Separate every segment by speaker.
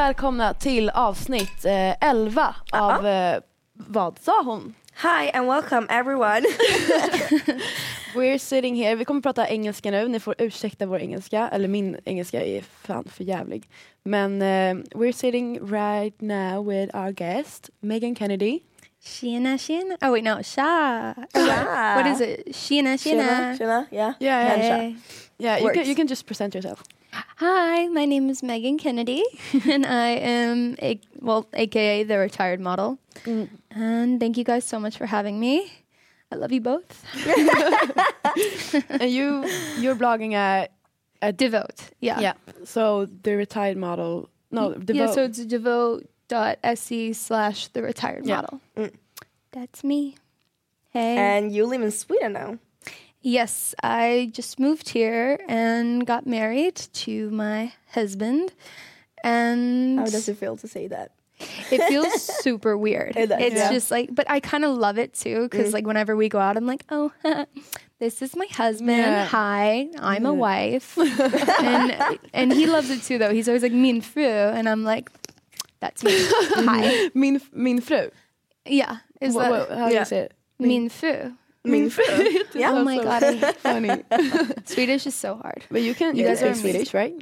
Speaker 1: välkomna till avsnitt eh, 11 av eh, Vad sa hon?
Speaker 2: Hi and welcome everyone.
Speaker 1: We're sitting here, vi kommer prata engelska nu, ni får ursäkta vår engelska, eller min engelska är fan för jävlig. Men eh, we're sitting right now with our guest, Megan Kennedy.
Speaker 3: Sheena, Sheena. Oh wait, no, Sha. What is it? Sheena, Sheena.
Speaker 2: Shana, yeah.
Speaker 1: Yeah, yeah.
Speaker 3: Hey.
Speaker 1: Yeah you, can, you can just present yourself.
Speaker 3: Hi, my name is Megan Kennedy, and I am a well, aka the retired model. Mm. And thank you guys so much for having me. I love you both.
Speaker 1: and you, you're blogging at, at
Speaker 3: Devote, yeah,
Speaker 1: yeah, so the retired model, no, the
Speaker 3: yeah. So it's devote.se slash the retired
Speaker 1: Yeah.
Speaker 3: model. Mm. That's me. Hey.
Speaker 2: And you live in Sweden now.
Speaker 3: Yes, I just moved here and got married to my husband. And
Speaker 2: How does it feel to say that?
Speaker 3: it feels super weird.
Speaker 2: It does,
Speaker 3: it's
Speaker 2: yeah.
Speaker 3: just like, but I kind of love it too because mm. like whenever we go out, I'm like, oh, this is my husband.
Speaker 1: Yeah.
Speaker 3: Hi, I'm a wife, and and he loves it too though. He's always like min fru, and I'm like, that's me. Hi,
Speaker 1: Min, min fru.
Speaker 3: yeah, is
Speaker 1: Wha-
Speaker 3: that
Speaker 1: wha- how
Speaker 2: Yeah.
Speaker 1: you say it?
Speaker 3: min fru?
Speaker 2: Min mm. fru. yeah.
Speaker 3: Oh my god, I hate
Speaker 1: Funny.
Speaker 3: Swedish is so hard.
Speaker 1: But you can
Speaker 3: You
Speaker 1: you
Speaker 3: guys
Speaker 1: can
Speaker 3: are
Speaker 1: say Swedish, right?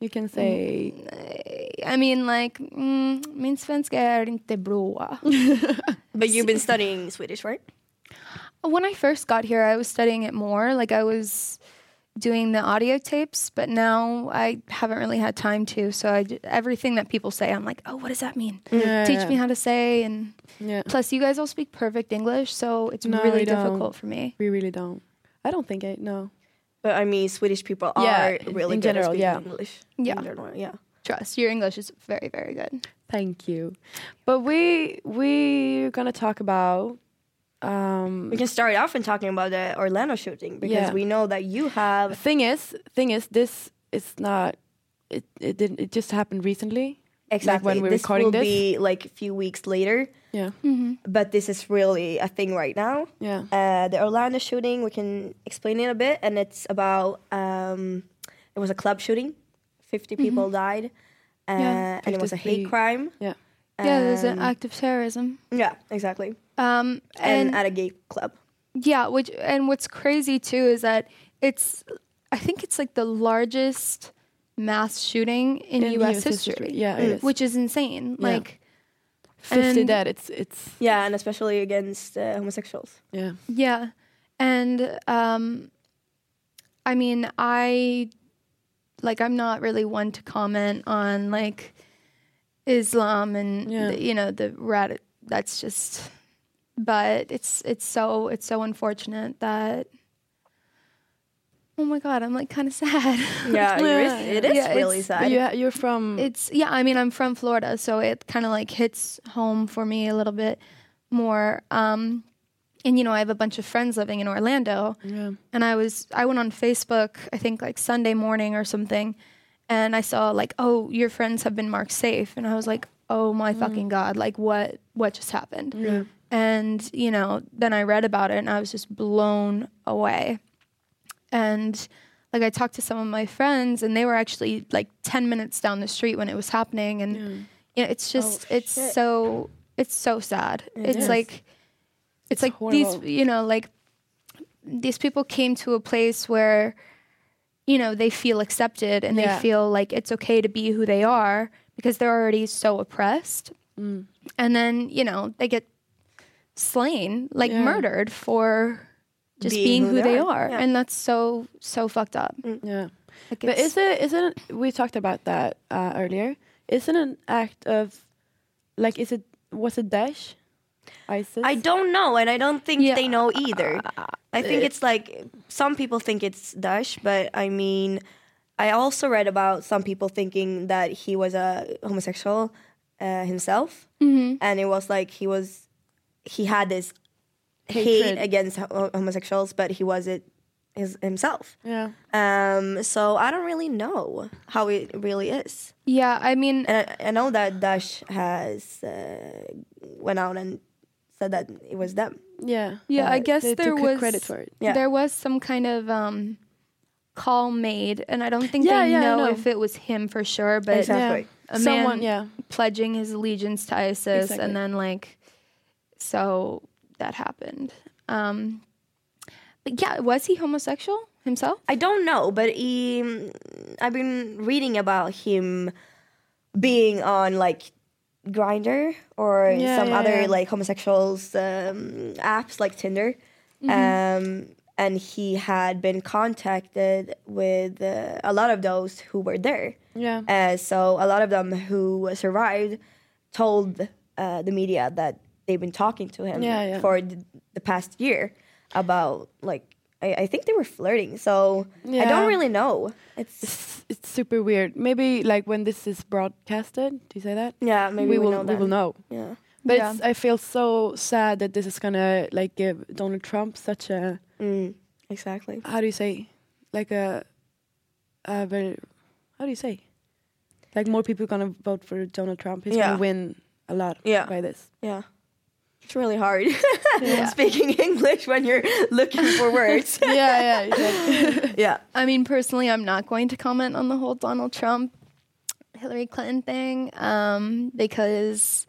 Speaker 1: You can mm. say eh,
Speaker 3: I mean, like, mm, min svenska är inte bra.
Speaker 2: But you've been studying Swedish, right?
Speaker 3: When I first got here, I was studying it more. Like, I was doing the audio tapes, but now I haven't really had time to. So, I, j- everything that people say, I'm like, oh, what does that mean?
Speaker 1: Yeah,
Speaker 3: Teach
Speaker 1: yeah.
Speaker 3: me how to say. And
Speaker 1: yeah.
Speaker 3: plus, you guys all speak perfect English, so it's
Speaker 1: No,
Speaker 3: really
Speaker 1: we don't.
Speaker 3: difficult for me.
Speaker 1: We really don't. I don't think I know.
Speaker 2: But I mean, Swedish people are really
Speaker 1: in
Speaker 2: good
Speaker 1: general,
Speaker 2: at speaking
Speaker 1: yeah.
Speaker 2: English.
Speaker 3: Yeah.
Speaker 2: In general, yeah.
Speaker 3: Trust, your English is very, very good.
Speaker 1: Thank you. But we we're gonna talk about um
Speaker 2: We can start off in talking about the Orlando shooting because
Speaker 1: Yeah.
Speaker 2: we know that you have.
Speaker 1: thing is thing is this is not it it didn't it just happened recently.
Speaker 2: Exactly.
Speaker 1: when we're
Speaker 2: this
Speaker 1: recording
Speaker 2: will
Speaker 1: this?
Speaker 2: be like a few weeks later,
Speaker 1: Yeah.
Speaker 2: but this is really a thing right now.
Speaker 1: Yeah.
Speaker 2: Uh, the Orlando shooting, we can explain it a bit, and it's about um, it was a club shooting, 50 people died, uh,
Speaker 3: Yeah.
Speaker 2: and it was a hate crime.
Speaker 1: Yeah.
Speaker 3: Yeah, there's an
Speaker 2: Um,
Speaker 3: act of terrorism.
Speaker 2: Yeah, exactly,
Speaker 3: Um,
Speaker 2: and,
Speaker 3: and
Speaker 2: at a gay club.
Speaker 3: Yeah, which and what's crazy too is that it's I think it's like the largest mass shooting in,
Speaker 1: In
Speaker 3: US,
Speaker 1: US
Speaker 3: history.
Speaker 1: history. Yeah, it is.
Speaker 3: Which is insane.
Speaker 1: Yeah.
Speaker 3: Like
Speaker 1: Fifty dead. It's it's
Speaker 2: Yeah, and especially against uh, homosexuals.
Speaker 1: yeah.
Speaker 3: yeah. And um I mean, I like I'm not really one to comment on like Islam and
Speaker 1: Yeah.
Speaker 3: the, you know the rat that's just but it's it's so it's so unfortunate that Oh my god, I'm like kind of sad.
Speaker 2: Yeah,
Speaker 1: Yeah,
Speaker 2: it is, it is
Speaker 3: yeah,
Speaker 2: really
Speaker 3: it's-
Speaker 2: sad.
Speaker 1: But you you're from
Speaker 3: It's yeah, I mean I'm from Florida, so it kind of like hits home for me a little bit more. Um and you know, I have a bunch of friends living in Orlando.
Speaker 1: yeah.
Speaker 3: And I was I went on Facebook, I think like Sunday morning or something, and I saw like, "Oh, your friends have been marked safe." And I was like, "Oh my mm. fucking god, like what what just happened?"
Speaker 1: Yeah.
Speaker 3: And, you know, then I read about it and I was just blown away. And like I talked to some of my friends and they were actually like 10 minutes down the street when it was happening and you know it's just
Speaker 2: Oh,
Speaker 3: it's
Speaker 2: shit.
Speaker 3: so it's so sad. it's
Speaker 1: is.
Speaker 3: like it's,
Speaker 1: It's
Speaker 3: like
Speaker 1: horrible.
Speaker 3: these you know like these people came to a place where you know they feel accepted and
Speaker 1: Yeah.
Speaker 3: they feel like it's okay to be who they are because they're already so oppressed
Speaker 1: Mm.
Speaker 3: and then you know they get slain like
Speaker 1: Yeah.
Speaker 3: murdered for just
Speaker 2: Being
Speaker 3: being,
Speaker 2: who
Speaker 3: who,
Speaker 2: they
Speaker 3: they
Speaker 2: are,
Speaker 3: are,
Speaker 2: yeah.
Speaker 3: and that's so so fucked up
Speaker 1: Yeah.
Speaker 3: like
Speaker 1: But
Speaker 3: it's-
Speaker 1: is it isn't we talked about that uh, earlier? Isn't an act of like is it was it Daesh? ISIS?
Speaker 2: I don't know, and I don't think
Speaker 3: Yeah.
Speaker 2: they know either. I think it's like some people think it's Daesh, but I mean, I also read about some people thinking that he was a homosexual uh, himself, and it was like he was he had this hate against homosexuals, but he was it his, himself.
Speaker 1: Yeah.
Speaker 2: Um, so I don't really know how it really is.
Speaker 3: yeah i mean
Speaker 2: And I, I know that Daesh has uh, went out and said that it was them.
Speaker 1: Yeah.
Speaker 3: Yeah, I guess
Speaker 1: they
Speaker 3: there was
Speaker 1: credit for it.
Speaker 2: Yeah.
Speaker 3: there was some kind of um call made and i don't think
Speaker 1: Yeah,
Speaker 3: they
Speaker 1: yeah, I
Speaker 3: know,
Speaker 1: know.
Speaker 3: if it was him for sure but
Speaker 2: Exactly.
Speaker 3: a
Speaker 1: Someone,
Speaker 3: man
Speaker 1: yeah.
Speaker 3: pledging his allegiance to isis
Speaker 1: Exactly.
Speaker 3: and then like so that happened um but yeah was he homosexual himself
Speaker 2: I don't know, but he, I've been reading about him being on like Grindr or
Speaker 1: Yeah,
Speaker 2: some
Speaker 1: yeah,
Speaker 2: other
Speaker 1: yeah.
Speaker 2: like homosexuals um, apps like Tinder. Um, and he had been contacted with uh, a lot of those who were there.
Speaker 1: Yeah.
Speaker 2: Uh, so a lot of them who survived told uh, the media that they've been talking to him for the, the past year about like I, I think they were flirting. So I don't really know. It's
Speaker 1: It's, it's super weird. Maybe like when this is broadcasted, do you say that?
Speaker 2: yeah, maybe
Speaker 1: we
Speaker 2: we,
Speaker 1: will
Speaker 2: know
Speaker 1: we will know.
Speaker 2: Yeah.
Speaker 1: But
Speaker 3: Yeah.
Speaker 1: it's, I feel so sad that this is gonna like give Donald Trump such a
Speaker 2: Mm, exactly.
Speaker 1: how do you say like a, a very how do you say like more people gonna vote for Donald Trump. He's
Speaker 2: Yeah.
Speaker 1: gonna win a lot
Speaker 2: Yeah.
Speaker 1: by this.
Speaker 2: Yeah. It's really hard speaking English when you're looking for words.
Speaker 1: yeah, yeah, exactly.
Speaker 2: yeah.
Speaker 3: I mean, personally, I'm not going to comment on the whole Donald Trump, Hillary Clinton thing um, because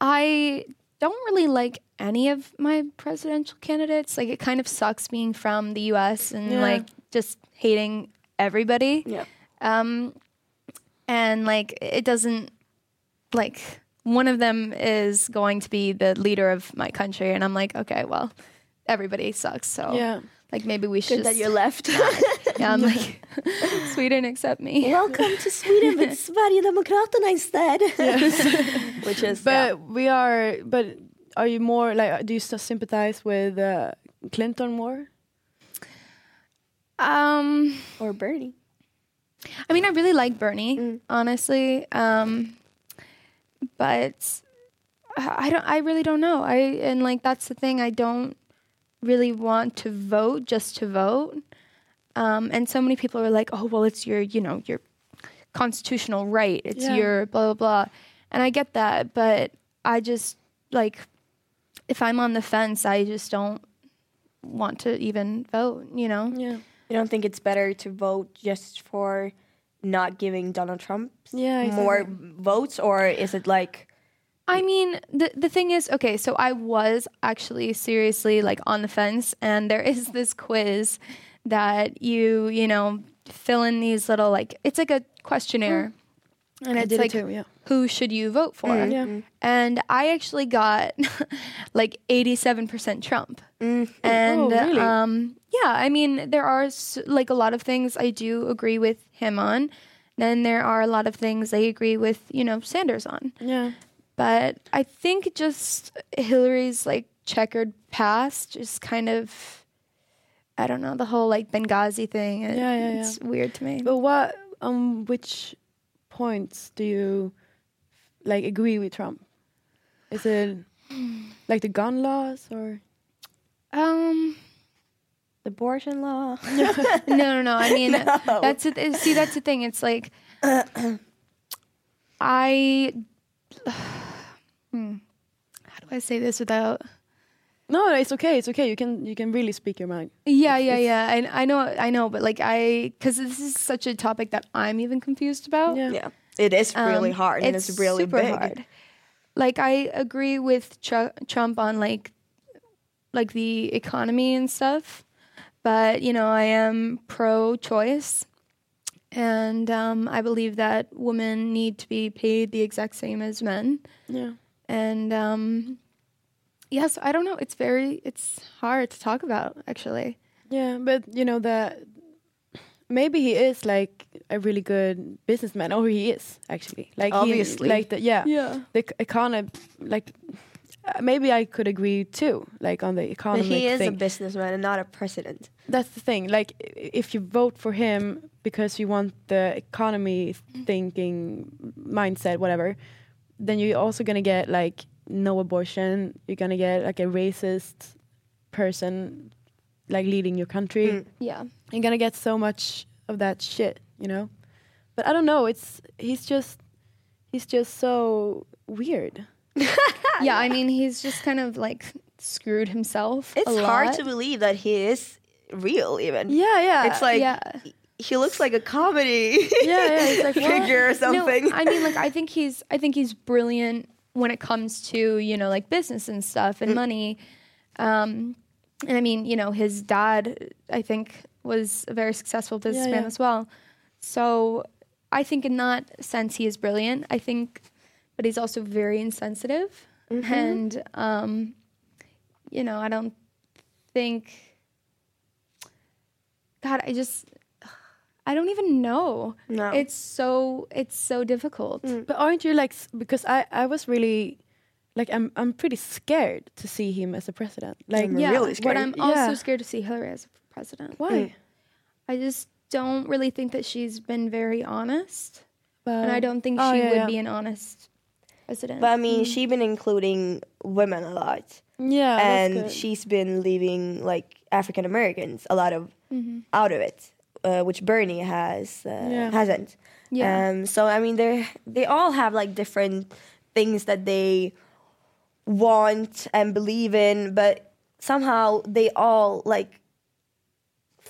Speaker 3: I don't really like any of my presidential candidates. Like, it kind of sucks being from the US and
Speaker 1: Yeah.
Speaker 3: like just hating everybody.
Speaker 2: Yeah.
Speaker 3: Um, and like, it doesn't like one of them is going to be the leader of my country, and I'm like, okay, well, everybody sucks. So
Speaker 1: Yeah.
Speaker 3: like maybe we should
Speaker 2: Good that you're left.
Speaker 3: yeah, I'm like, Sweden, accept me.
Speaker 2: Welcome to Sweden with Sverigedemokraterna instead. Which is
Speaker 1: But
Speaker 2: yeah.
Speaker 1: we are. But are you more like? Do you still sympathize with uh, Clinton more?
Speaker 3: Um,
Speaker 2: or Bernie.
Speaker 3: I mean, I really like Bernie, honestly. Um, but I don't. I really don't know. I and like that's the thing. I don't really want to vote just to vote. Um, and so many people are like, "Oh, well, it's your, you know, your constitutional right. It's
Speaker 1: Yeah.
Speaker 3: your blah blah blah." And I get that, but I just like if I'm on the fence, I just don't want to even vote. You know?
Speaker 1: Yeah.
Speaker 2: You don't think it's better to vote just for not giving Donald Trump
Speaker 1: Yeah,
Speaker 2: more votes, or is it like
Speaker 3: I mean, the the thing is, okay, so I was actually seriously like on the fence, and there is this quiz that you you know fill in these little like it's like a questionnaire, mm. And
Speaker 1: I
Speaker 3: it's
Speaker 1: did
Speaker 3: like
Speaker 1: it too. Yeah.
Speaker 3: who should you vote for?
Speaker 1: Yeah.
Speaker 3: And I actually got like eighty seven percent Trump, and
Speaker 1: Oh, really?
Speaker 3: um, yeah, I mean there are like a lot of things I do agree with him on. Then there are a lot of things I agree with, you know, Sanders on
Speaker 1: Yeah.
Speaker 3: but I think just Hillary's like checkered past just kind of I don't know the whole like Benghazi thing. It,
Speaker 1: Yeah, yeah,
Speaker 3: It's weird to me.
Speaker 1: But what? Um, which points do you like agree with Trump? Is it like the gun laws or?
Speaker 3: Um,
Speaker 2: the abortion law?
Speaker 3: no, no, no. I mean, that's it. See, that's the thing. It's like I. Hmm, how do I say this without?
Speaker 1: No, it's okay. It's okay. You can you can really speak your mind.
Speaker 3: Yeah, yeah, yeah. I I know, I know, but like I, because this is such a topic that I'm even confused about.
Speaker 1: Yeah.
Speaker 2: Yeah, it is really
Speaker 3: Um,
Speaker 2: hard and it's, really
Speaker 3: super
Speaker 2: big.
Speaker 3: hard. Like I agree with Tru- Trump on like like the economy and stuff, but you know I am pro-choice, and um, I believe that women need to be paid the exact same as men.
Speaker 1: Yeah.
Speaker 3: And um, yes, I don't know. It's very it's hard to talk about actually.
Speaker 1: Yeah, but you know that maybe he is like a really good businessman, or he is actually like he-
Speaker 2: Obviously.
Speaker 1: like the, yeah,
Speaker 3: Yeah.
Speaker 1: the c- economy like uh, maybe I could agree too, like on the
Speaker 2: But
Speaker 1: economy
Speaker 2: he is
Speaker 1: thing.
Speaker 2: a businessman and not a president.
Speaker 1: That's the thing. Like, if you vote for him because you want the economy thinking mindset, whatever, then you're also gonna get like no abortion. You're gonna get like a racist person like leading your country.
Speaker 2: Mm.
Speaker 3: Yeah.
Speaker 1: You're gonna get so much of that shit, you know. But I don't know. It's he's just he's just so weird.
Speaker 3: yeah, I mean, he's just kind of like screwed himself.
Speaker 2: It's
Speaker 3: a
Speaker 2: hard to believe that he is real. Even
Speaker 1: Yeah, yeah.
Speaker 2: it's like
Speaker 3: yeah.
Speaker 2: he looks like a comedy
Speaker 1: Yeah, yeah, like,
Speaker 2: figure or something.
Speaker 3: No, I mean, like, I think he's, I think he's brilliant when it comes to you know like business and stuff
Speaker 2: Mm.
Speaker 3: and money. Um, and I mean, you know, his dad, I think, was a very successful businessman
Speaker 1: yeah.
Speaker 3: as well. So I think in that sense, he is brilliant. I think, but he's also very insensitive,
Speaker 2: Mm-hmm.
Speaker 3: and um, you know, I don't think. God, I just, I don't even know.
Speaker 2: No.
Speaker 3: It's so it's so difficult. Mm.
Speaker 1: But aren't you like because I I was really like I'm I'm pretty scared to see him as a president. Like
Speaker 2: I'm
Speaker 3: Yeah,
Speaker 2: really
Speaker 3: but. I'm also
Speaker 1: Yeah.
Speaker 3: scared to see Hillary as a president.
Speaker 1: why? Mm.
Speaker 3: I just don't really think that she's been very honest,
Speaker 1: But
Speaker 3: and I don't think
Speaker 1: Oh,
Speaker 3: she
Speaker 1: yeah,
Speaker 3: would
Speaker 1: yeah.
Speaker 3: be an honest president.
Speaker 2: But I mean, mm. she's been including women a lot,
Speaker 1: yeah, that's
Speaker 2: and
Speaker 1: good.
Speaker 2: she's been leaving like African Americans a lot of
Speaker 3: Mm-hmm.
Speaker 2: out of it, uh, which Bernie has uh,
Speaker 1: Yeah.
Speaker 2: hasn't.
Speaker 3: Yeah.
Speaker 2: Um, so I mean, they they all have like different things that they want and believe in, but somehow they all like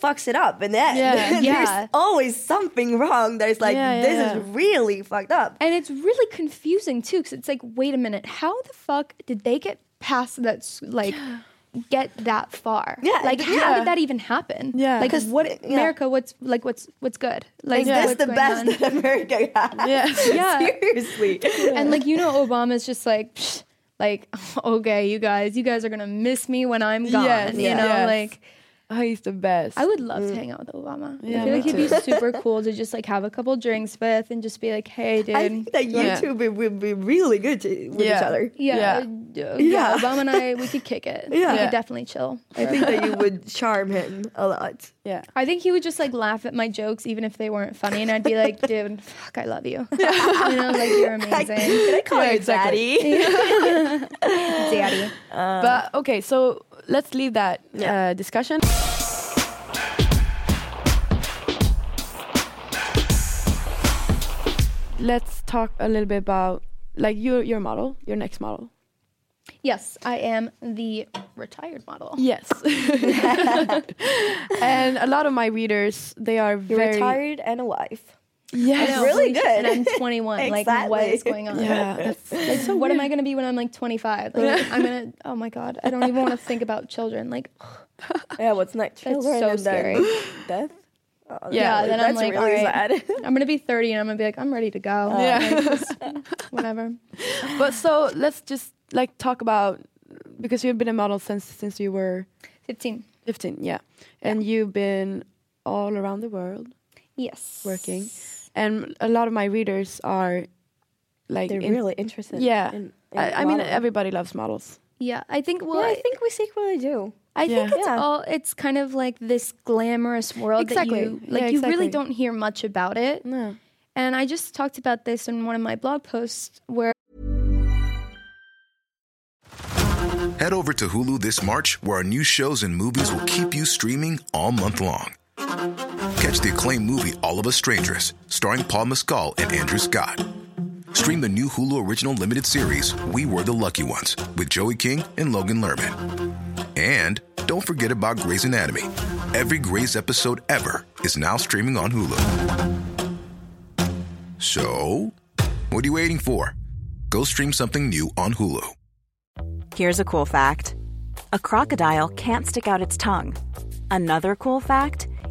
Speaker 2: fucks it up in the end.
Speaker 1: Yeah.
Speaker 2: There's
Speaker 3: Yeah.
Speaker 2: always something wrong. There's like
Speaker 1: Yeah,
Speaker 2: this is really fucked up.
Speaker 3: and it's really confusing too, because it's like, wait a minute, how the fuck did they get past that? Like. Get that far?
Speaker 2: Yeah,
Speaker 3: like
Speaker 2: yeah.
Speaker 3: how did that even happen?
Speaker 1: Yeah.
Speaker 3: like
Speaker 2: 'Cause,
Speaker 3: what
Speaker 2: yeah.
Speaker 3: America? What's like what's what's good? Like
Speaker 2: Is this
Speaker 3: what's
Speaker 2: the best
Speaker 3: on?
Speaker 2: that America has?
Speaker 1: Yeah.
Speaker 3: Yeah.
Speaker 2: Seriously.
Speaker 3: And like you know, Obama's just like, psh, like okay, you guys, you guys are gonna miss me when I'm gone.
Speaker 1: Yes,
Speaker 3: you
Speaker 1: yes.
Speaker 3: know,
Speaker 1: Yes.
Speaker 3: like
Speaker 1: Oh, he's the best.
Speaker 3: I would love to hang out with Obama.
Speaker 1: Yeah,
Speaker 3: I feel
Speaker 1: me
Speaker 3: like he'd be super cool to just like have a couple drinks with and just be like, hey, dude.
Speaker 2: I think that you
Speaker 1: Yeah.
Speaker 2: two would, would be really good to, with
Speaker 1: Yeah.
Speaker 2: each other.
Speaker 3: yeah,
Speaker 1: Yeah.
Speaker 3: uh, yeah,
Speaker 2: Yeah.
Speaker 3: Obama and I, we could kick it.
Speaker 2: Yeah.
Speaker 3: we
Speaker 1: Yeah.
Speaker 3: could definitely chill.
Speaker 2: I think that you would charm him a lot.
Speaker 1: yeah.
Speaker 3: I think he would just like laugh at my jokes even if they weren't funny, and I'd be like, dude, fuck, I love you. you know, like you're amazing,
Speaker 2: Can I call
Speaker 1: Yeah,
Speaker 2: you
Speaker 1: exactly.
Speaker 2: daddy?
Speaker 3: daddy.
Speaker 1: but okay, so let's leave that
Speaker 2: Yeah.
Speaker 1: uh, discussion. Let's talk a little bit about like your your model, your next model.
Speaker 3: Yes, I am the retired model.
Speaker 1: Yes. and a lot of my readers, they are
Speaker 2: You're
Speaker 1: very
Speaker 2: retired and a wife.
Speaker 1: Yes.
Speaker 3: know,
Speaker 2: really good.
Speaker 3: And I'm 21. Like, what is going on?
Speaker 1: Yeah, that's,
Speaker 3: Like, so what am I gonna be when I'm like 25? Like, I'm gonna. Oh my god, I don't even want to think about children. Like,
Speaker 2: Yeah, what's next?
Speaker 3: That's
Speaker 2: Children
Speaker 3: so
Speaker 2: and
Speaker 3: scary.
Speaker 2: Death? Oh,
Speaker 3: Yeah, then I'm like,
Speaker 2: really
Speaker 3: all right.
Speaker 2: sad.
Speaker 3: I'm gonna be 30 and I'm gonna be like, I'm ready to go. Oh.
Speaker 1: Yeah.
Speaker 3: Like, just, whatever.
Speaker 1: but so let's just like talk about because you've been a model since since you were
Speaker 3: 15.
Speaker 1: 15, yeah. And you've been all around the world
Speaker 3: Yes.
Speaker 1: working. And a lot of my readers are like
Speaker 2: They're
Speaker 1: in-
Speaker 2: really interested.
Speaker 1: Yeah.
Speaker 2: In, in
Speaker 1: I, I mean everybody loves models.
Speaker 3: Yeah, I think. Well,
Speaker 2: yeah, I think we secretly do.
Speaker 3: I think it's
Speaker 2: Yeah.
Speaker 3: all. It's kind of like this glamorous world
Speaker 1: Exactly.
Speaker 3: that you
Speaker 1: Yeah,
Speaker 3: like. You really don't hear much about it.
Speaker 1: No.
Speaker 3: And I just talked about this in one of my blog posts where
Speaker 4: Head over to Hulu this March, where our new shows and movies will keep you streaming all month long. Catch the acclaimed movie All of Us Strangers, starring Paul Mescal and Andrew Scott. Stream the new Hulu original limited series We Were the Lucky Ones with Joey King and Logan Lerman. And don't forget about Grey's Anatomy. Every Grey's episode ever is now streaming on Hulu. So, what are you waiting for? Go stream something new on Hulu.
Speaker 5: Here's a cool fact a crocodile can't stick out its tongue. Another cool fact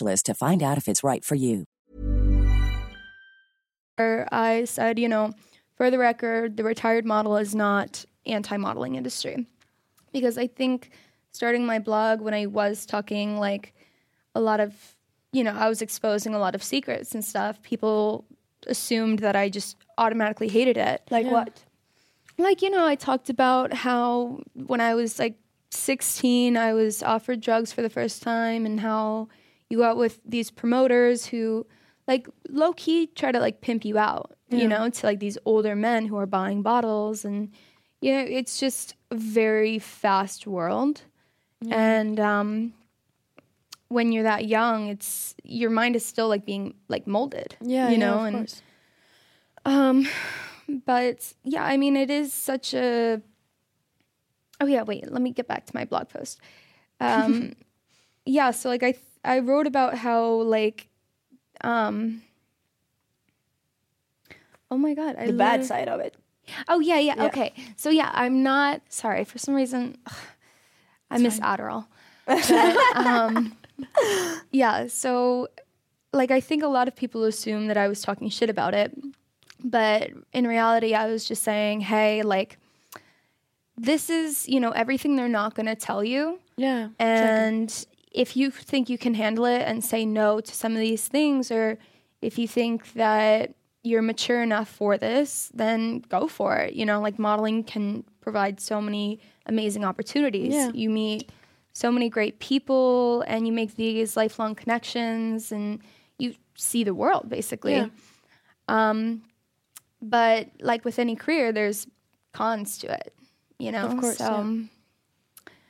Speaker 6: to find out if it's right for you.
Speaker 3: I said, you know, for the record, the retired model is not anti-modeling industry. Because I think starting my blog when I was talking like a lot of, you know, I was exposing a lot of secrets and stuff, people assumed that I just automatically hated it.
Speaker 2: Like what?
Speaker 3: Like, you know, I talked about how when I was like 16, I was offered drugs for the first time and how you go out with these promoters who like low key try to like pimp you out, you know, to like these older men who are buying bottles and you know, it's just a very fast world. And um when you're that young, it's your mind is still like being like molded.
Speaker 1: Yeah,
Speaker 3: you
Speaker 1: yeah,
Speaker 3: know,
Speaker 1: of
Speaker 3: and
Speaker 1: course.
Speaker 3: um but yeah, I mean it is such a Oh yeah, wait, let me get back to my blog post. Um yeah, so like I th- I wrote about how like um Oh my god, I
Speaker 2: The bad side of it.
Speaker 3: Oh yeah, yeah, okay. So yeah, I'm not sorry for some reason. I miss Adderall. But, um, yeah, so like I think a lot of people assume that I was talking shit about it, but in reality, I was just saying, hey, like this is you know everything they're not going to tell you,
Speaker 1: Yeah.
Speaker 3: and if you think you can handle it and say no to some of these things, or if you think that you're mature enough for this, then go for it. You know, like modeling can provide so many amazing opportunities.
Speaker 1: Yeah.
Speaker 3: You meet so many great people and you make these lifelong connections and you see the world basically.
Speaker 1: Yeah.
Speaker 3: Um, but like with any career, there's cons to it, you know?
Speaker 1: Of course,
Speaker 3: So,
Speaker 1: yeah.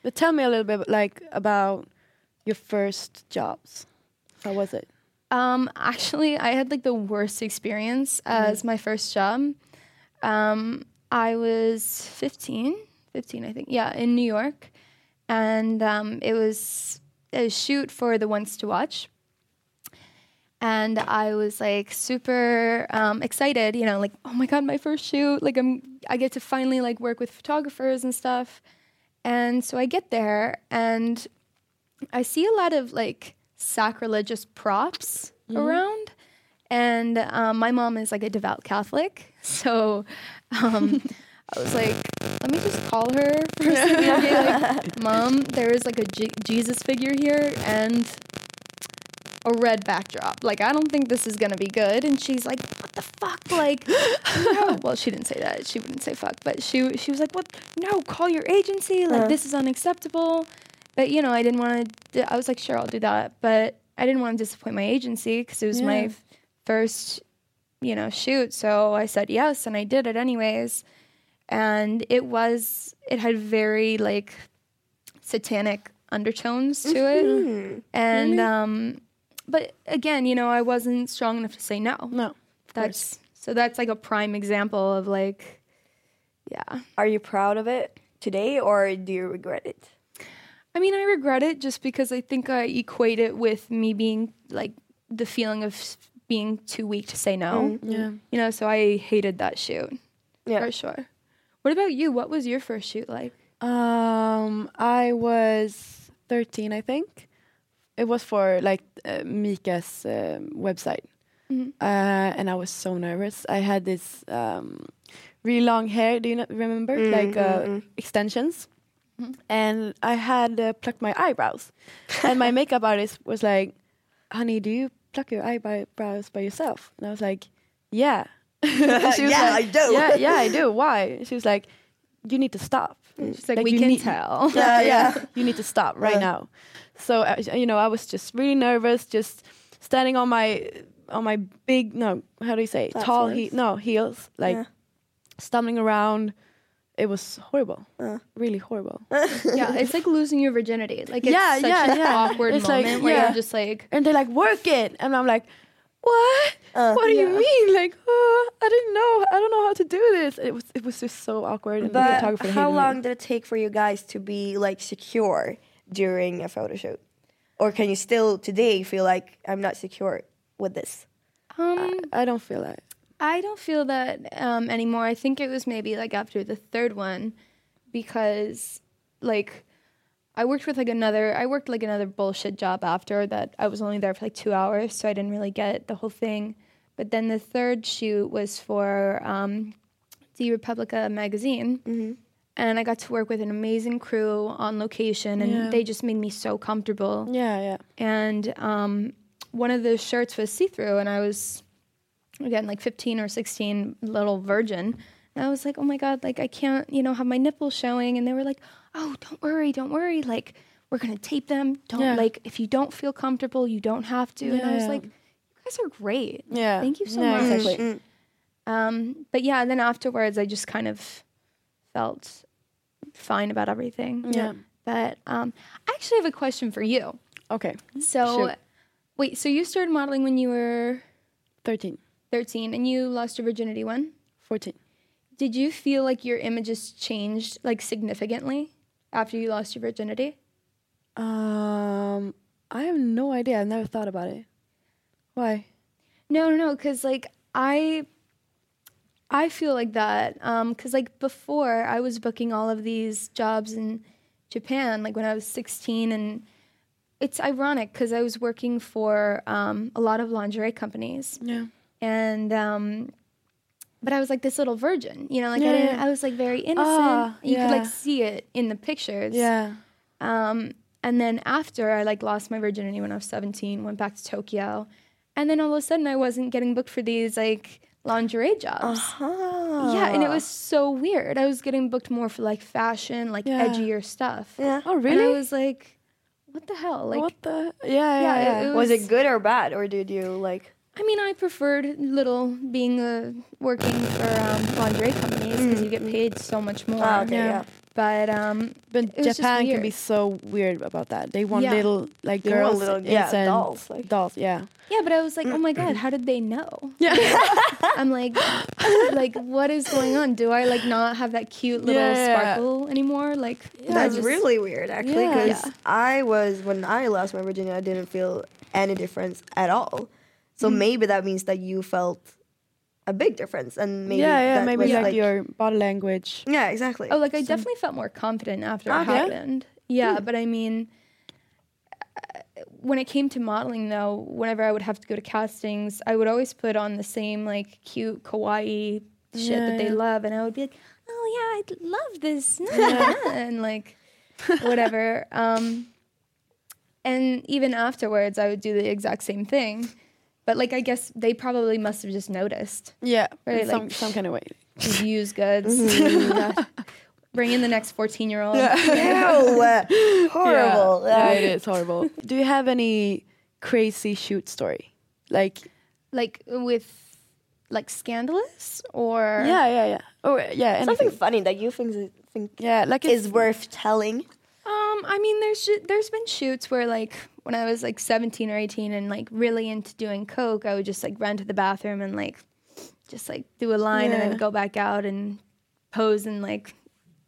Speaker 1: But tell me a little bit like about your first jobs. How was it?
Speaker 3: Um, actually, I had like the worst experience as my first job. Um, I was 15, 15, I think. Yeah, in New York. And um, it was a shoot for the Ones to Watch. And I was like super um, excited, you know, like, oh my God, my first shoot. Like, I'm, I get to finally like work with photographers and stuff. And so I get there and I see a lot of like sacrilegious props around. And um, my mom is like a devout Catholic. So um, I was like, let me just call her for a second. Like, Mom, there is like a J- Jesus figure here and a red backdrop. Like, I don't think this is gonna be good. And she's like, what the fuck? Like, no. Well, she didn't say that. She wouldn't say fuck. But she she was like, what? No, call your agency. Like, this is unacceptable. But you know, I didn't want to. I was like, sure, I'll do that. But I didn't want to disappoint my agency because it was my f- first, you know, shoot. So I said yes, and I did it anyways. And it was. It had very like satanic undertones to it. And um, but again, you know, I wasn't strong enough to say no.
Speaker 1: No.
Speaker 3: that's so that's like a prime example of like, yeah.
Speaker 2: Are you proud of it today, or do you regret it?
Speaker 3: I mean, I regret it just because I think I equate it with me being like the feeling of being too weak to say no.
Speaker 1: Yeah.
Speaker 3: You know, so I hated that shoot
Speaker 2: Yeah.
Speaker 3: for sure. What about you? What was your first shoot like?
Speaker 1: Um, I was 13, I think. It was for like uh, Mika's um, website,
Speaker 3: Mhm.
Speaker 1: uh, and I was so nervous. I had this um, really long hair. Do you not remember?
Speaker 2: Mm,
Speaker 1: like uh,
Speaker 2: mm, mm.
Speaker 1: and I had uh, plucked my eyebrows, and my makeup artist was like, "Honey, do you pluck your eyebrows by yourself?" And I was like, "Yeah." She was
Speaker 2: Yeah,
Speaker 1: like,
Speaker 2: I do.
Speaker 1: Yeah, yeah, I do. Why? She was like, "You need to stop."
Speaker 3: She's like,
Speaker 1: Like,
Speaker 3: we
Speaker 1: you
Speaker 3: can
Speaker 1: need-
Speaker 3: tell.
Speaker 1: yeah, yeah. You need to stop right
Speaker 2: Yeah.
Speaker 1: now. So uh, you know, I was just really nervous, just standing on my on my big no, how do you say, tall
Speaker 2: Platforms?
Speaker 1: he no heels, like
Speaker 2: Yeah.
Speaker 1: stumbling around. It was horrible,
Speaker 2: Uh.
Speaker 1: really horrible.
Speaker 3: yeah, it's like losing your virginity. Like it's
Speaker 1: Yeah,
Speaker 3: such
Speaker 1: yeah,
Speaker 3: an
Speaker 1: yeah.
Speaker 3: awkward
Speaker 1: It's like,
Speaker 3: moment where
Speaker 1: yeah.
Speaker 3: you're just like,
Speaker 1: And they're like, work it, and I'm like, what?
Speaker 2: Uh,
Speaker 1: what do you mean? Like, oh, I didn't know. I don't know how to do this. It was it was just so awkward. And
Speaker 2: But how
Speaker 1: hated me.
Speaker 2: long did it take for you guys to be like secure during a photo shoot? Or can you still today feel like I'm not secure with this?
Speaker 3: um,
Speaker 1: I don't feel that.
Speaker 3: I don't feel that um, anymore. I think it was maybe like after the third one, because like I worked with like another. I worked like another bullshit job after that. I was only there for like two hours, so I didn't really get the whole thing. But then the third shoot was for um, the Republica magazine. And I got to work with an amazing crew on location, and
Speaker 1: Yeah.
Speaker 3: they just made me so comfortable
Speaker 1: Yeah, yeah.
Speaker 3: and um, one of the shirts was see through, and I was again like 15 or 16, little virgin. And I was like, oh my god, like I can't, you know, have my nipples showing. And they were like, oh, don't worry, don't worry, like we're gonna tape them. Don't
Speaker 1: Yeah.
Speaker 3: like if you don't feel comfortable, you don't have to. and I was like, you guys are great.
Speaker 1: Yeah.
Speaker 3: Thank you so
Speaker 1: Yeah,
Speaker 3: much.
Speaker 1: exactly.
Speaker 3: Um, but yeah, then afterwards, I just kind of felt fine about everything.
Speaker 1: Yeah.
Speaker 3: But um, I actually have a question for you.
Speaker 1: Okay.
Speaker 3: So,
Speaker 1: Shoot.
Speaker 3: wait, so you started modeling when you were
Speaker 1: 13,
Speaker 3: 13 and you lost your virginity when?
Speaker 1: 14.
Speaker 3: Did you feel like your images changed like significantly after you lost your virginity?
Speaker 1: Um, I have no idea. I've never thought about it. Why?
Speaker 3: No, no, no, cuz like I I feel like that um cuz like before I was booking all of these jobs in Japan like when I was 16 and it's ironic cuz I was working for um a lot of lingerie companies.
Speaker 1: Yeah.
Speaker 3: And um but I was like this little virgin, you know, like I didn't
Speaker 1: yeah.
Speaker 3: I was like very innocent.
Speaker 1: Ah,
Speaker 3: you could like see it in the pictures.
Speaker 1: Yeah.
Speaker 3: Um and then after I like lost my virginity when I was 17, went back to Tokyo. And then all of a sudden I wasn't getting booked for these like lingerie jobs. Yeah, and it was so weird. I was getting booked more for like fashion, like
Speaker 1: Yeah.
Speaker 3: edgier stuff.
Speaker 2: Yeah.
Speaker 1: Oh,
Speaker 3: And I was like what the hell? Like
Speaker 1: what the? Yeah, yeah,
Speaker 3: Yeah,
Speaker 1: yeah.
Speaker 3: it- it
Speaker 2: Was
Speaker 3: was-
Speaker 2: it good or bad, or did you like?
Speaker 3: I mean, I preferred little being uh, working for um, lingerie companies because you get paid so much more.
Speaker 2: Ah, okay,
Speaker 1: Yeah.
Speaker 2: yeah.
Speaker 3: But um,
Speaker 1: but
Speaker 3: it was just
Speaker 1: Japan can be so weird about that. They want
Speaker 3: Yeah.
Speaker 1: little like
Speaker 2: They want
Speaker 1: girls,
Speaker 2: little- yeah,
Speaker 1: innocent
Speaker 2: dolls, like-
Speaker 1: dolls. Yeah.
Speaker 3: yeah, but I was like, oh my god, how did they know?
Speaker 1: Yeah.
Speaker 3: I'm like, like what is going on? Do I like not have that cute little
Speaker 1: Yeah, yeah.
Speaker 3: sparkle anymore? Like I
Speaker 2: That's
Speaker 3: just-
Speaker 2: really weird, actually,
Speaker 1: Yeah.
Speaker 2: because
Speaker 3: Yeah.
Speaker 2: I was when I lost my virginity, I didn't feel any difference at all. So maybe that means that you felt a big difference, and maybe
Speaker 1: yeah, yeah.
Speaker 2: that
Speaker 1: Maybe
Speaker 2: was
Speaker 1: like, your body language.
Speaker 2: yeah, exactly.
Speaker 3: Oh, like I definitely felt more confident after it happened. Yeah, but I mean, uh, when it came to modeling, though, whenever I would have to go to castings, I would always put on the same like cute kawaii shit
Speaker 1: Yeah,
Speaker 3: that they
Speaker 1: yeah.
Speaker 3: love, and I would be like, "Oh yeah, I love this," and like whatever. Um, and even afterwards, I would do the exact same thing. But like, I guess they probably must have just noticed.
Speaker 1: Yeah,
Speaker 3: Right,
Speaker 1: some
Speaker 3: like-
Speaker 1: some kind of way.
Speaker 3: These used goods. Bring in the next fourteen-year-old.
Speaker 2: Ew, uh, horrible.
Speaker 1: Yeah,
Speaker 2: Uh,
Speaker 1: it is horrible. Do you have any crazy shoot story? Like
Speaker 3: like with like scandalous or
Speaker 1: yeah, yeah, yeah. Oh yeah, anything.
Speaker 2: Something funny that you think think
Speaker 1: Yeah, like
Speaker 2: is worth telling.
Speaker 3: Um i mean there's sh- there's been shoots where like when i was like 17 or 18 and like really into doing coke i would just like run to the bathroom and like just like do a line and then go back out and pose in like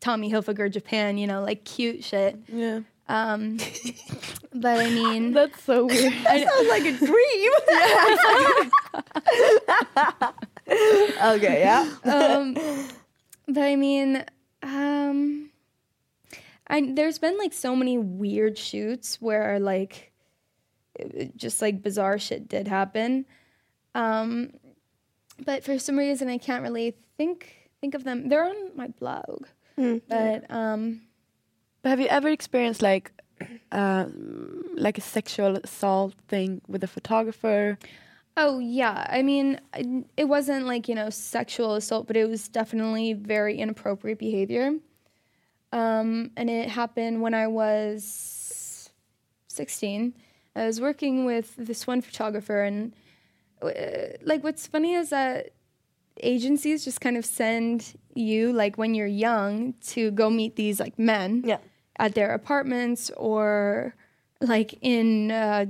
Speaker 3: Tommy Hilfiger Japan, you know, like cute shit.
Speaker 1: Yeah.
Speaker 3: Um, but I mean,
Speaker 1: That's so weird.
Speaker 2: sounds like a dream. okay, yeah.
Speaker 3: um, but I mean, um, I there's been like so many weird shoots where like it- just like bizarre shit did happen. Um, but for some reason, I can't really think think of them. They're on my blog, but um,
Speaker 1: But have you ever experienced like um, like a sexual assault thing with a photographer?
Speaker 3: Oh yeah, I mean, it wasn't like you know sexual assault, but it was definitely very inappropriate behavior. Um, and it happened when I was sixteen. I was working with this one photographer, and uh, like what's funny is that agencies just kind of send you like when you're young to go meet these like men
Speaker 2: Yeah.
Speaker 3: at their apartments or like in uh,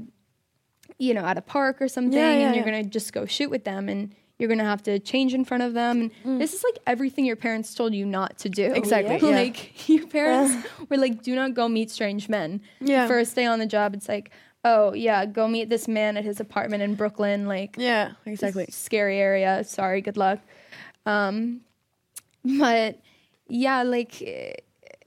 Speaker 3: you know at a park or something
Speaker 1: Yeah, yeah,
Speaker 3: and you're gonna just go shoot with them and you're gonna have to change in front of them and this is like everything your parents told you not to do
Speaker 1: Exactly, yeah.
Speaker 3: like your parents were like do not go meet strange men
Speaker 1: Yeah.
Speaker 3: first day on the job it's like oh yeah go meet this man at his apartment in brooklyn like
Speaker 1: Yeah, exactly.
Speaker 3: scary area. Sorry, good luck. Um, but yeah, like,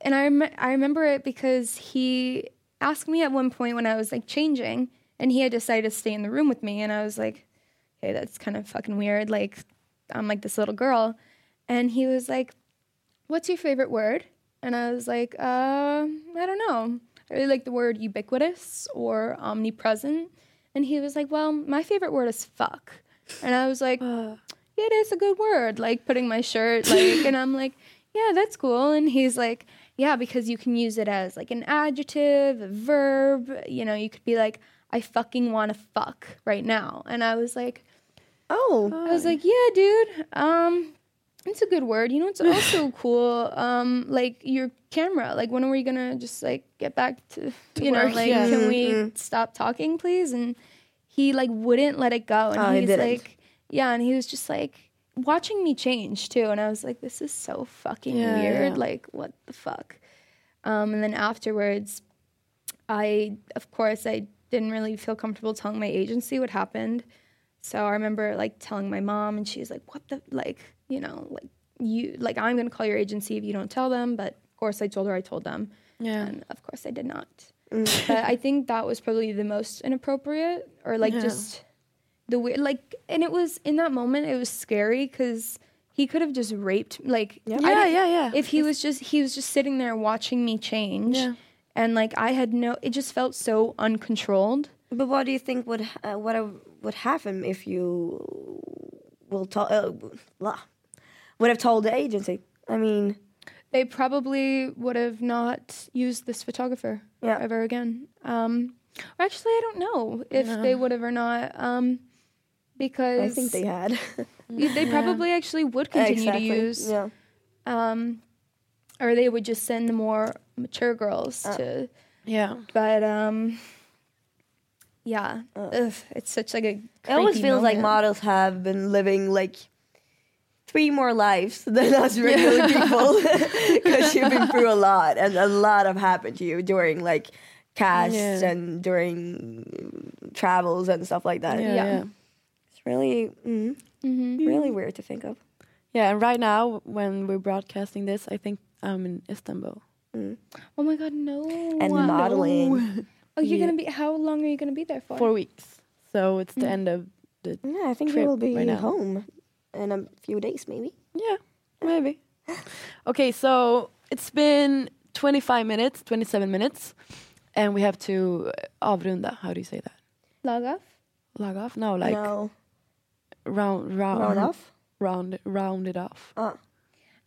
Speaker 3: and I rem- I remember it because he asked me at one point when I was like changing, and he had decided to stay in the room with me, and I was like, hey, that's kind of fucking weird. Like, I'm like this little girl, and he was like, what's your favorite word? And I was like, uh, I don't know. I really like the word ubiquitous or omnipresent. And he was like, well, my favorite word is fuck. And I was like, yeah, it is a good word. Like putting my shirt, like, and I'm like, yeah, that's cool. And he's like, yeah, because you can use it as like an adjective, a verb. You know, you could be like, I fucking want to fuck right now. And I was like,
Speaker 2: Oh.
Speaker 3: I was like, yeah, dude. Um, it's a good word. You know, it's also cool. Um, like your camera. Like, when are we gonna just like get back to, you know, like,
Speaker 1: yeah.
Speaker 3: can we stop talking, please? And he like wouldn't let it go, and
Speaker 2: Oh, he
Speaker 3: he's
Speaker 2: didn't.
Speaker 3: like, yeah, and he was just like watching me change too, and I was like, this is so fucking
Speaker 1: Yeah,
Speaker 3: weird.
Speaker 1: yeah.
Speaker 3: Like, what the fuck? Um, and then afterwards, I, of course, I didn't really feel comfortable telling my agency what happened. So I remember like telling my mom, and she's like, "What the like, you know, like you like I'm gonna call your agency if you don't tell them." But of course, I told her I told them,
Speaker 1: Yeah.
Speaker 3: and of course, I did not. but I think that was probably the most inappropriate, or like
Speaker 1: Yeah.
Speaker 3: just the weird, like, and it was in that moment, it was scary because he could have just raped, like, I
Speaker 1: Yeah, yeah, yeah.
Speaker 3: If he was just he was just sitting there watching me change,
Speaker 1: Yeah.
Speaker 3: and like I had no, it just felt so uncontrolled.
Speaker 2: But what do you think would uh, what would happen if you will tell uh, blah, would have told the agency? I mean,
Speaker 3: they probably would have not used this photographer
Speaker 2: Yeah.
Speaker 3: ever again. Um, or actually, I don't know if they would have or not. Um, because
Speaker 2: I think they had.
Speaker 3: they probably actually would continue
Speaker 2: Exactly,
Speaker 3: to use,
Speaker 2: Yeah.
Speaker 3: um, or they would just send the more mature girls
Speaker 2: Uh.
Speaker 3: to.
Speaker 1: Yeah.
Speaker 3: But um, yeah, Ugh, it's such like a.
Speaker 2: It always
Speaker 3: creepy
Speaker 2: feels like models have been living like three more lives than us regular people because you've been through a lot and a lot have happened to you during like casts
Speaker 1: Yeah.
Speaker 2: and during travels and stuff like that.
Speaker 1: Yeah.
Speaker 3: Yeah.
Speaker 1: yeah.
Speaker 2: It's really, mm, really weird to think of.
Speaker 1: Yeah, and right now when we're broadcasting this, I think I'm in Istanbul.
Speaker 3: Oh my god, no!
Speaker 2: And modeling.
Speaker 3: Oh, you're
Speaker 1: Yeah.
Speaker 3: gonna be. How long are you gonna be there for?
Speaker 1: Four weeks. So it's the end of the
Speaker 2: Yeah, I think
Speaker 1: Trip
Speaker 2: we will be
Speaker 1: right now.
Speaker 2: home in a few days, maybe.
Speaker 1: Yeah, maybe. okay, so it's been 25 minutes, 27 minutes, and we have to avrunda. How do you say that?
Speaker 3: Log off.
Speaker 1: Log off? No, like
Speaker 2: no,
Speaker 1: round, round,
Speaker 2: round off.
Speaker 1: round, round it off.
Speaker 2: Uh,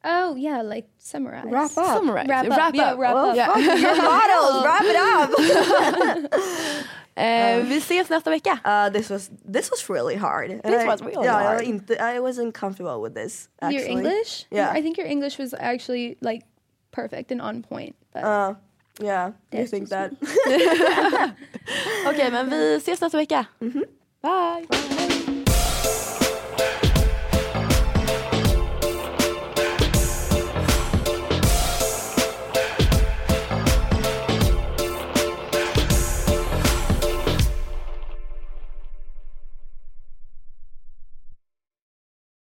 Speaker 3: Oh yeah, like summarize.
Speaker 2: wrap up.
Speaker 1: Summarize.
Speaker 3: Wrap
Speaker 1: it.
Speaker 3: up.
Speaker 1: Wrap
Speaker 3: yeah,
Speaker 1: up.
Speaker 3: wrap
Speaker 2: Oh,
Speaker 3: up.
Speaker 1: Yeah.
Speaker 2: fuck, you're models. wrap it up.
Speaker 1: Eh, vi ses nästa vecka.
Speaker 2: Uh, this was this was really hard.
Speaker 1: This
Speaker 2: I-
Speaker 1: was really
Speaker 2: yeah,
Speaker 1: hard.
Speaker 2: I, inte- I wasn't comfortable with this. Actually.
Speaker 3: Your English?
Speaker 2: Yeah.
Speaker 3: I think your English was actually like perfect and on point. But
Speaker 2: Uh, yeah, you think
Speaker 3: so
Speaker 2: that?
Speaker 1: Okej, men vi ses nästa vecka. Mhm. Bye.